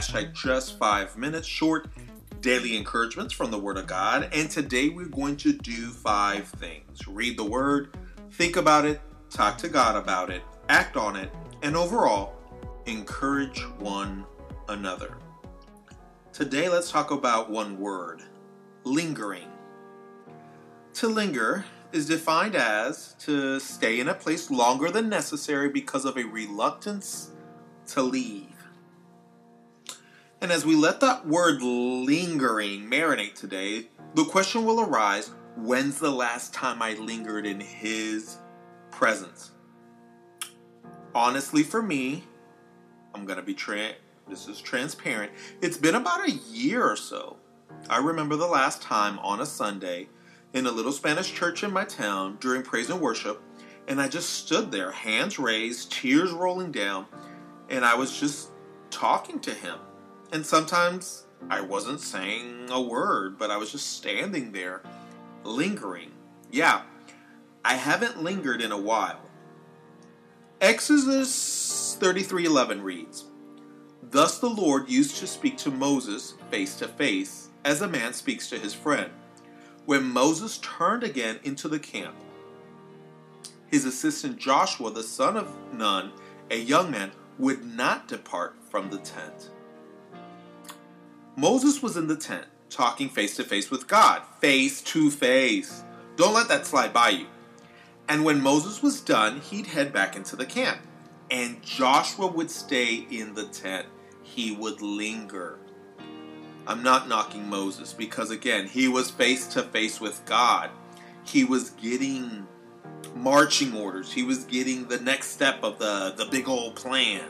Hashtag just five minutes short daily encouragements from the Word of God. And today we're going to do five things read the Word, think about it, talk to God about it, act on it, and overall, encourage one another. Today, let's talk about one word lingering. To linger is defined as to stay in a place longer than necessary because of a reluctance to leave. And as we let that word lingering marinate today, the question will arise when's the last time I lingered in His presence? Honestly, for me, I'm going to be tra- this is transparent. It's been about a year or so. I remember the last time on a Sunday in a little Spanish church in my town during praise and worship, and I just stood there, hands raised, tears rolling down, and I was just talking to him. And sometimes I wasn't saying a word, but I was just standing there, lingering. Yeah, I haven't lingered in a while. Exodus 33:11 reads, Thus the Lord used to speak to Moses face to face, as a man speaks to his friend. When Moses turned again into the camp, his assistant Joshua, the son of Nun, a young man, would not depart from the tent. Moses was in the tent, talking face to face with God, face to face. Don't let that slide by you. And when Moses was done, he'd head back into the camp. And Joshua would stay in the tent. He would linger. I'm not knocking Moses because, again, he was face to face with God. He was getting marching orders, he was getting the next step of the, the big old plan.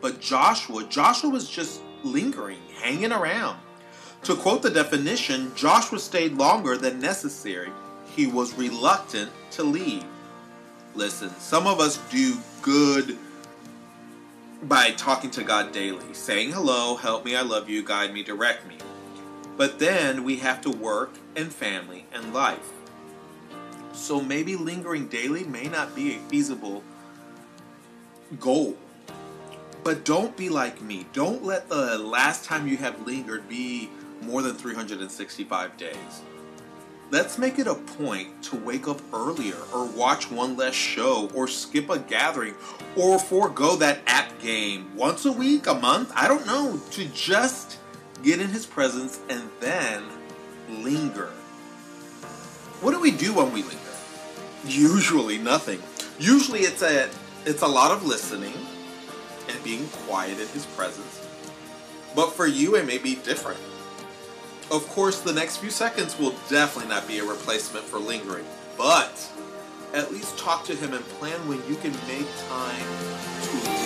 But Joshua, Joshua was just lingering, hanging around. To quote the definition, Joshua stayed longer than necessary. He was reluctant to leave. Listen, some of us do good by talking to God daily, saying hello, help me, I love you, guide me, direct me. But then we have to work and family and life. So maybe lingering daily may not be a feasible goal. But don't be like me. Don't let the last time you have lingered be more than 365 days. Let's make it a point to wake up earlier or watch one less show or skip a gathering or forego that app game once a week, a month, I don't know, to just get in his presence and then linger. What do we do when we linger? Usually nothing. Usually it's a it's a lot of listening being quiet in his presence. But for you it may be different. Of course, the next few seconds will definitely not be a replacement for lingering, but at least talk to him and plan when you can make time to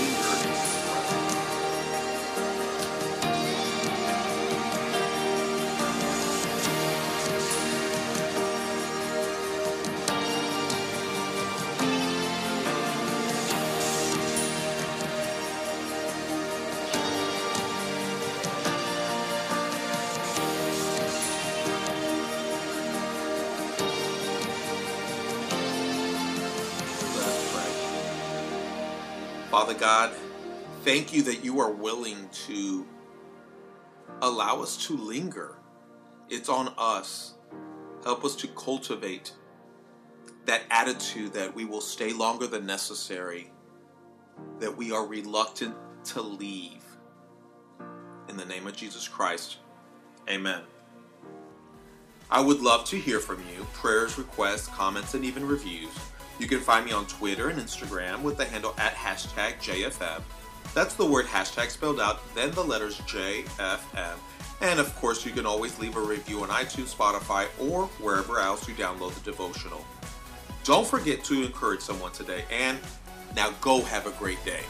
Father God, thank you that you are willing to allow us to linger. It's on us. Help us to cultivate that attitude that we will stay longer than necessary, that we are reluctant to leave. In the name of Jesus Christ, amen. I would love to hear from you prayers, requests, comments, and even reviews. You can find me on Twitter and Instagram with the handle at hashtag JFM. That's the word hashtag spelled out, then the letters JFM. And of course, you can always leave a review on iTunes, Spotify, or wherever else you download the devotional. Don't forget to encourage someone today, and now go have a great day.